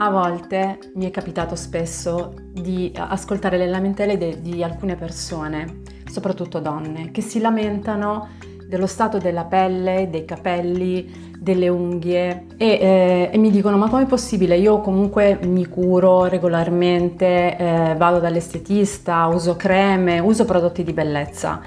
A volte mi è capitato spesso di ascoltare le lamentele de- di alcune persone, soprattutto donne, che si lamentano dello stato della pelle, dei capelli, delle unghie e, eh, e mi dicono ma com'è possibile? Io comunque mi curo regolarmente, eh, vado dall'estetista, uso creme, uso prodotti di bellezza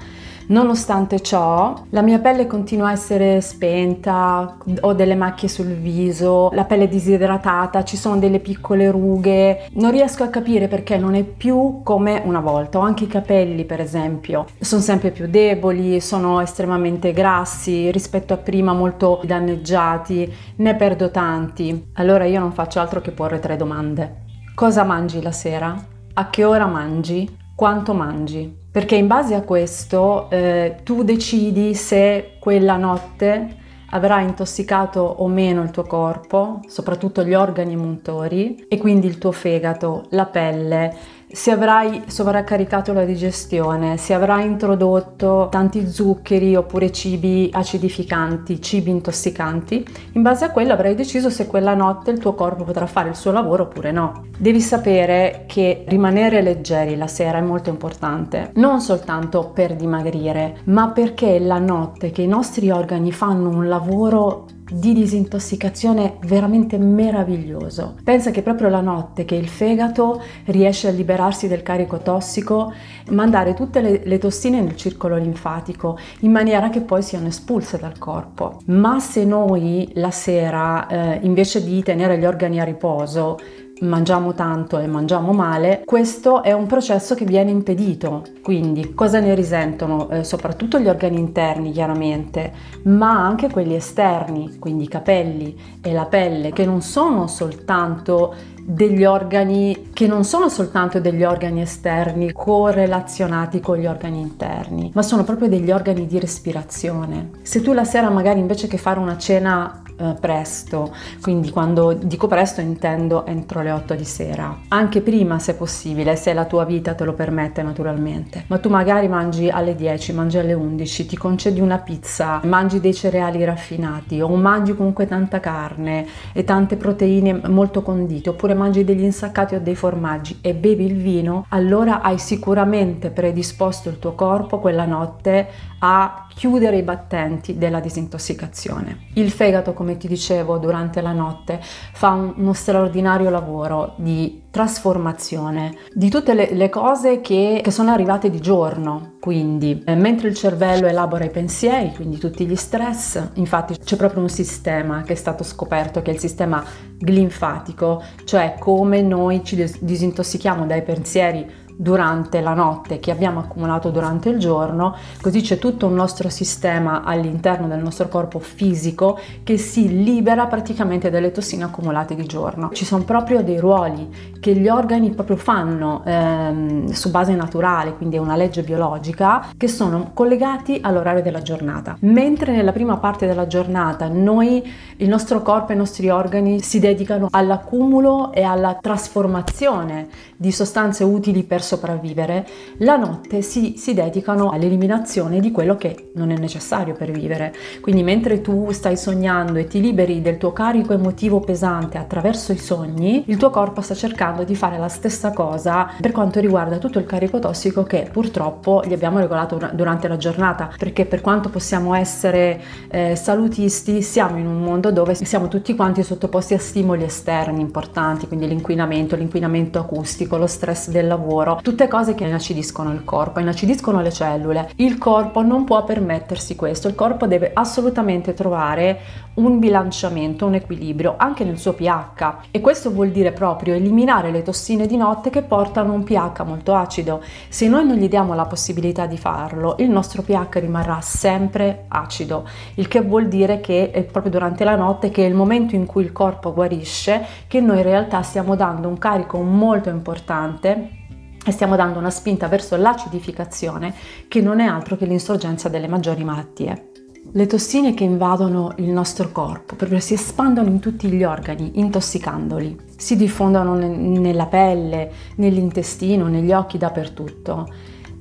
Nonostante ciò, la mia pelle continua a essere spenta, ho delle macchie sul viso, la pelle è disidratata, ci sono delle piccole rughe. Non riesco a capire perché non è più come una volta. Ho anche i capelli, per esempio, sono sempre più deboli, sono estremamente grassi rispetto a prima, molto danneggiati, ne perdo tanti. Allora io non faccio altro che porre tre domande. Cosa mangi la sera? A che ora mangi? Quanto mangi? Perché in base a questo eh, tu decidi se quella notte avrà intossicato o meno il tuo corpo, soprattutto gli organi motori e quindi il tuo fegato, la pelle, se avrai sovraccaricato la digestione, se avrai introdotto tanti zuccheri oppure cibi acidificanti, cibi intossicanti, in base a quello avrai deciso se quella notte il tuo corpo potrà fare il suo lavoro oppure no. Devi sapere che rimanere leggeri la sera è molto importante, non soltanto per dimagrire, ma perché è la notte che i nostri organi fanno un lavoro di disintossicazione veramente meraviglioso. Pensa che proprio la notte che il fegato riesce a liberarsi del carico tossico, mandare tutte le, le tossine nel circolo linfatico in maniera che poi siano espulse dal corpo. Ma se noi la sera eh, invece di tenere gli organi a riposo mangiamo tanto e mangiamo male, questo è un processo che viene impedito. Quindi cosa ne risentono? Eh, soprattutto gli organi interni chiaramente, ma anche quelli esterni, quindi i capelli e la pelle, che non sono soltanto degli organi che non sono soltanto degli organi esterni correlazionati con gli organi interni, ma sono proprio degli organi di respirazione. Se tu la sera magari invece che fare una cena eh, presto, quindi quando dico presto intendo entro le 8 di sera, anche prima se possibile, se la tua vita te lo permette naturalmente, ma tu magari mangi alle 10, mangi alle 11, ti concedi una pizza, mangi dei cereali raffinati o mangi comunque tanta carne e tante proteine molto condite, oppure mangi degli insaccati o dei formaggi e bevi il vino, allora hai sicuramente predisposto il tuo corpo quella notte a chiudere i battenti della disintossicazione. Il fegato, come ti dicevo durante la notte, fa un, uno straordinario lavoro di trasformazione di tutte le, le cose che, che, sono arrivate di giorno. Quindi, eh, mentre il cervello elabora i pensieri, quindi tutti gli stress, infatti c'è proprio un sistema che è stato scoperto che è il sistema glinfatico, cioè come noi ci disintossichiamo dai pensieri durante la notte che abbiamo accumulato durante il giorno, così c'è tutto un nostro sistema all'interno del nostro corpo fisico che si libera praticamente dalle tossine accumulate di giorno. Ci sono proprio dei ruoli che gli organi proprio fanno ehm, su base naturale, quindi è una legge biologica, che sono collegati all'orario della giornata. Mentre nella prima parte della giornata noi, il nostro corpo e i nostri organi si dedicano all'accumulo e alla trasformazione di sostanze utili per sopravvivere, la notte si, si dedicano all'eliminazione di quello che non è necessario per vivere. Quindi mentre tu stai sognando e ti liberi del tuo carico emotivo pesante attraverso i sogni, il tuo corpo sta cercando di fare la stessa cosa per quanto riguarda tutto il carico tossico che purtroppo gli abbiamo regolato durante la giornata, perché per quanto possiamo essere eh, salutisti, siamo in un mondo dove siamo tutti quanti sottoposti a stimoli esterni importanti, quindi l'inquinamento, l'inquinamento acustico, lo stress del lavoro, tutte cose che inacidiscono il corpo, inacidiscono le cellule. Il corpo non può permettersi questo, il corpo deve assolutamente trovare un bilanciamento, un equilibrio anche nel suo pH e questo vuol dire proprio eliminare le tossine di notte che portano un pH molto acido. Se noi non gli diamo la possibilità di farlo, il nostro pH rimarrà sempre acido, il che vuol dire che è proprio durante la notte che è il momento in cui il corpo guarisce che noi in realtà stiamo dando un carico molto importante e stiamo dando una spinta verso l'acidificazione che non è altro che l'insorgenza delle maggiori malattie. Le tossine che invadono il nostro corpo proprio si espandono in tutti gli organi, intossicandoli. Si diffondono nella pelle, nell'intestino, negli occhi, dappertutto.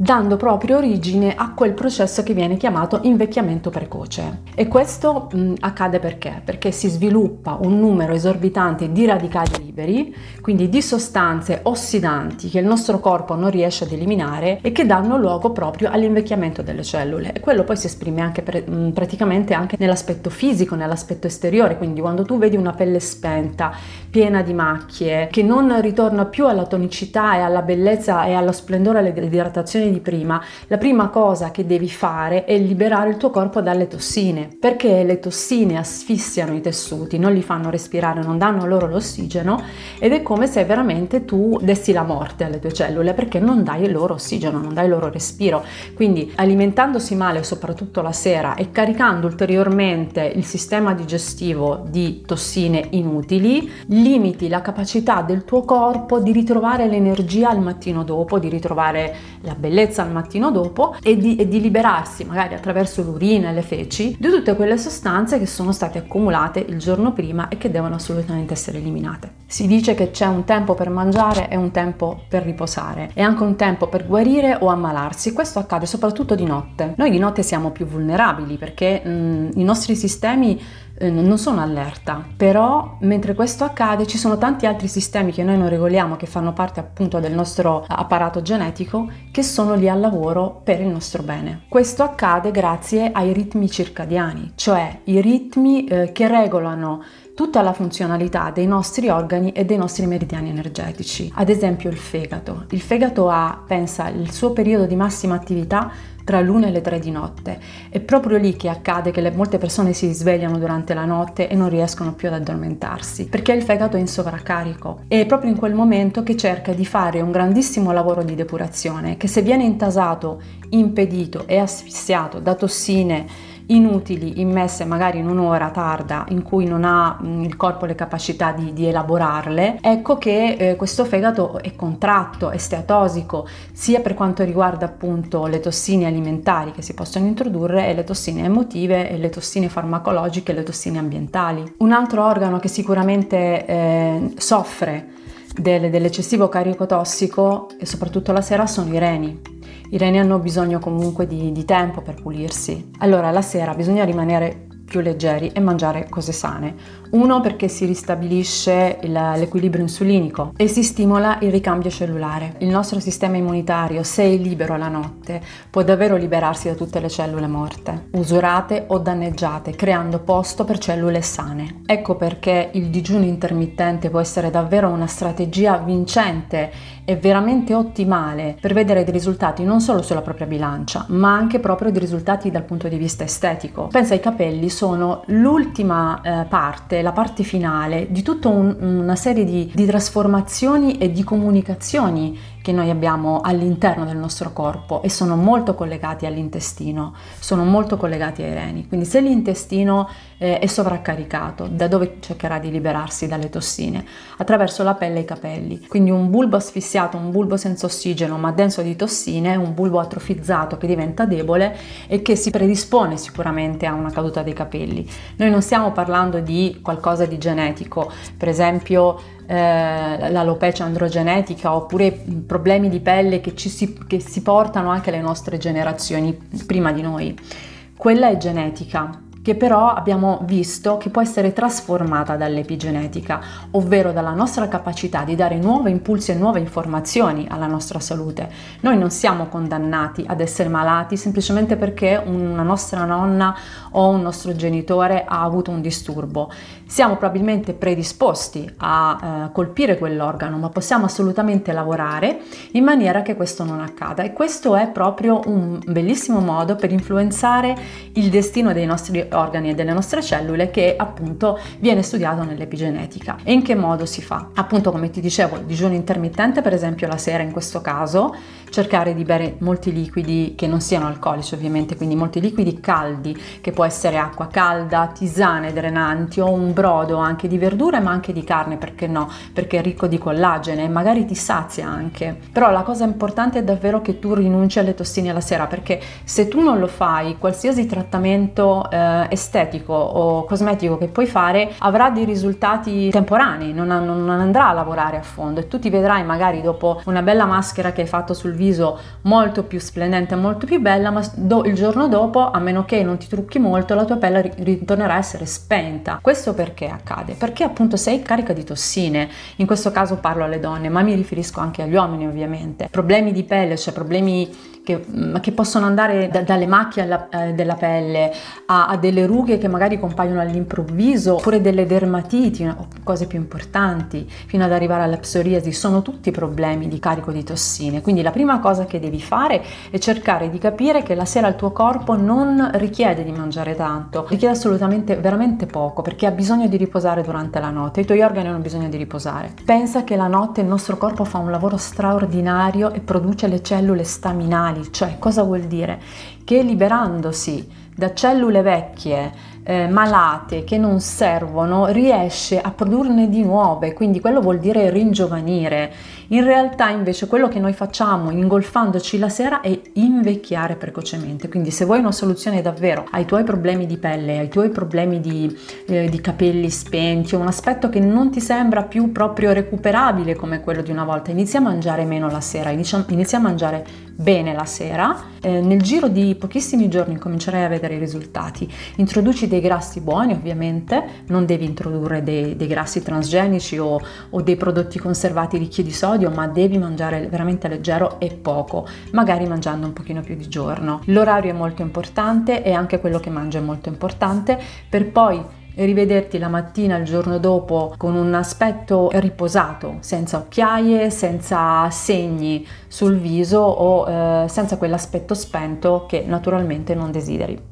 Dando proprio origine a quel processo che viene chiamato invecchiamento precoce. E questo mh, accade perché? Perché si sviluppa un numero esorbitante di radicali liberi, quindi di sostanze ossidanti che il nostro corpo non riesce ad eliminare e che danno luogo proprio all'invecchiamento delle cellule. E quello poi si esprime anche per, mh, praticamente anche nell'aspetto fisico, nell'aspetto esteriore, quindi quando tu vedi una pelle spenta, piena di macchie, che non ritorna più alla tonicità e alla bellezza e allo splendore e all'idratazione di prima, la prima cosa che devi fare è liberare il tuo corpo dalle tossine, perché le tossine asfissiano i tessuti, non li fanno respirare, non danno loro l'ossigeno ed è come se veramente tu dessi la morte alle tue cellule perché non dai loro ossigeno, non dai loro respiro. Quindi alimentandosi male, soprattutto la sera, e caricando ulteriormente il sistema digestivo di tossine inutili, limiti la capacità del tuo corpo di ritrovare l'energia al mattino dopo, di ritrovare la bellezza al mattino dopo e di, e di liberarsi magari attraverso l'urina e le feci di tutte quelle sostanze che sono state accumulate il giorno prima e che devono assolutamente essere eliminate. Si dice che c'è un tempo per mangiare e un tempo per riposare e anche un tempo per guarire o ammalarsi. Questo accade soprattutto di notte. Noi di notte siamo più vulnerabili perché mh, mm, i nostri sistemi non sono allerta, però mentre questo accade ci sono tanti altri sistemi che noi non regoliamo, che fanno parte appunto del nostro apparato genetico, che sono lì al lavoro per il nostro bene. Questo accade grazie ai ritmi circadiani, cioè i ritmi eh, che regolano tutta la funzionalità dei nostri organi e dei nostri meridiani energetici. Ad esempio il fegato. Il fegato ha, pensa, il suo periodo di massima attività tra l'una e le tre di notte. È proprio lì che accade che le, molte persone si svegliano durante la notte e non riescono più ad addormentarsi, perché il fegato è in sovraccarico. È proprio in quel momento che cerca di fare un grandissimo lavoro di depurazione, che se viene intasato, impedito e asfissiato da tossine, inutili immesse magari in un'ora tarda in cui non ha mm, il corpo le capacità di, di elaborarle, ecco che eh, questo fegato è contratto, è steatosico, sia per quanto riguarda appunto le tossine alimentari che si possono introdurre e le tossine emotive e le tossine farmacologiche e le tossine ambientali. Un altro organo che sicuramente eh, soffre del, dell'eccessivo carico tossico e soprattutto la sera sono i reni. Reni hanno bisogno comunque di, di tempo per pulirsi. Allora la sera bisogna rimanere più leggeri e mangiare cose sane. Uno perché si ristabilisce il, l'equilibrio insulinico e si stimola il ricambio cellulare. Il nostro sistema immunitario, se è libero la notte, può davvero liberarsi da tutte le cellule morte, usurate o danneggiate, creando posto per cellule sane. Ecco perché il digiuno intermittente può essere davvero una strategia vincente e veramente ottimale per vedere dei risultati non solo sulla propria bilancia, ma anche proprio dei risultati dal punto di vista estetico. Pensa ai capelli, sono l'ultima eh, parte, la parte finale di tutta un, una serie di, di trasformazioni e di comunicazioni che noi abbiamo all'interno del nostro corpo e sono molto collegati all'intestino, sono molto collegati ai reni. Quindi se l'intestino eh, è sovraccaricato, da dove cercherà di liberarsi dalle tossine? Attraverso la pelle e i capelli. Quindi un bulbo asfissiato, un bulbo senza ossigeno ma denso di tossine, un bulbo atrofizzato che diventa debole e che si predispone sicuramente a una caduta dei capelli. Noi non stiamo parlando di qualcosa di genetico, per esempio eh, l'alopecia androgenetica oppure problemi di pelle che, si, che si portano anche le nostre generazioni prima di noi. Quella è genetica, che però abbiamo visto che può essere trasformata dall'epigenetica, ovvero dalla nostra capacità di dare nuovi impulsi e nuove informazioni alla nostra salute. Noi non siamo condannati ad essere malati semplicemente perché una nostra nonna o un nostro genitore ha avuto un disturbo. Siamo probabilmente predisposti a eh, colpire quell'organo, ma possiamo assolutamente lavorare in maniera che questo non accada e questo è proprio un bellissimo modo per influenzare il destino dei nostri organi e delle nostre cellule che appunto viene studiato nell'epigenetica. E in che modo si fa? Appunto come ti dicevo, il digiuno intermittente per esempio la sera in questo caso, cercare di bere molti liquidi che non siano alcolici ovviamente, quindi molti liquidi caldi che può essere acqua calda, tisane drenanti o un brodo anche di verdure ma anche di carne perché no, perché è ricco di collagene e magari ti sazia anche. Però la cosa importante è davvero che tu rinunci alle tossine alla sera perché se tu non lo fai qualsiasi trattamento eh, estetico o cosmetico che puoi fare avrà dei risultati temporanei, non, non, andrà a lavorare a fondo e tu ti vedrai magari dopo una bella maschera che hai fatto sul viso molto più splendente, molto più bella, ma do, il giorno dopo, a meno che non ti trucchi molto, la tua pelle ritornerà a essere spenta. Questo perché accade? Perché appunto sei carica di tossine, in questo caso parlo alle donne, ma mi riferisco anche agli uomini ovviamente. Problemi di pelle, cioè problemi che, mm, che possono andare da, dalle macchie alla, eh, della pelle a, a, delle rughe che magari compaiono all'improvviso, oppure delle dermatiti, o cose più importanti, fino ad arrivare alla psoriasi, sono tutti problemi di carico di tossine. Quindi la prima cosa che devi fare è cercare di capire che la sera il tuo corpo non richiede di mangiare tanto, richiede assolutamente veramente poco perché ha bisogno di riposare durante la notte, i tuoi organi hanno bisogno di riposare. Pensa che la notte il nostro corpo fa un lavoro straordinario e produce le cellule staminali cioè cosa vuol dire? Che liberandosi da cellule vecchie eh, malate che non servono riesce a produrne di nuove, quindi quello vuol dire ringiovanire. In realtà invece quello che noi facciamo ingolfandoci la sera è invecchiare precocemente, quindi se vuoi una soluzione davvero ai tuoi problemi di pelle, ai tuoi problemi di, eh, di capelli spenti, un aspetto che non ti sembra più proprio recuperabile come quello di una volta, inizia a mangiare meno la sera, inizia, inizia a mangiare bene la sera, eh, nel giro di pochissimi giorni comincerai a vedere i risultati. Introduci dei grassi buoni ovviamente, non devi introdurre dei, dei grassi transgenici o, o, dei prodotti conservati ricchi di sodio, ma devi mangiare veramente leggero e poco, magari mangiando un pochino più di giorno. L'orario è molto importante e anche quello che mangi è molto importante per poi rivederti la mattina il giorno dopo con un aspetto riposato, senza occhiaie, senza segni sul viso o eh, senza quell'aspetto spento che naturalmente non desideri.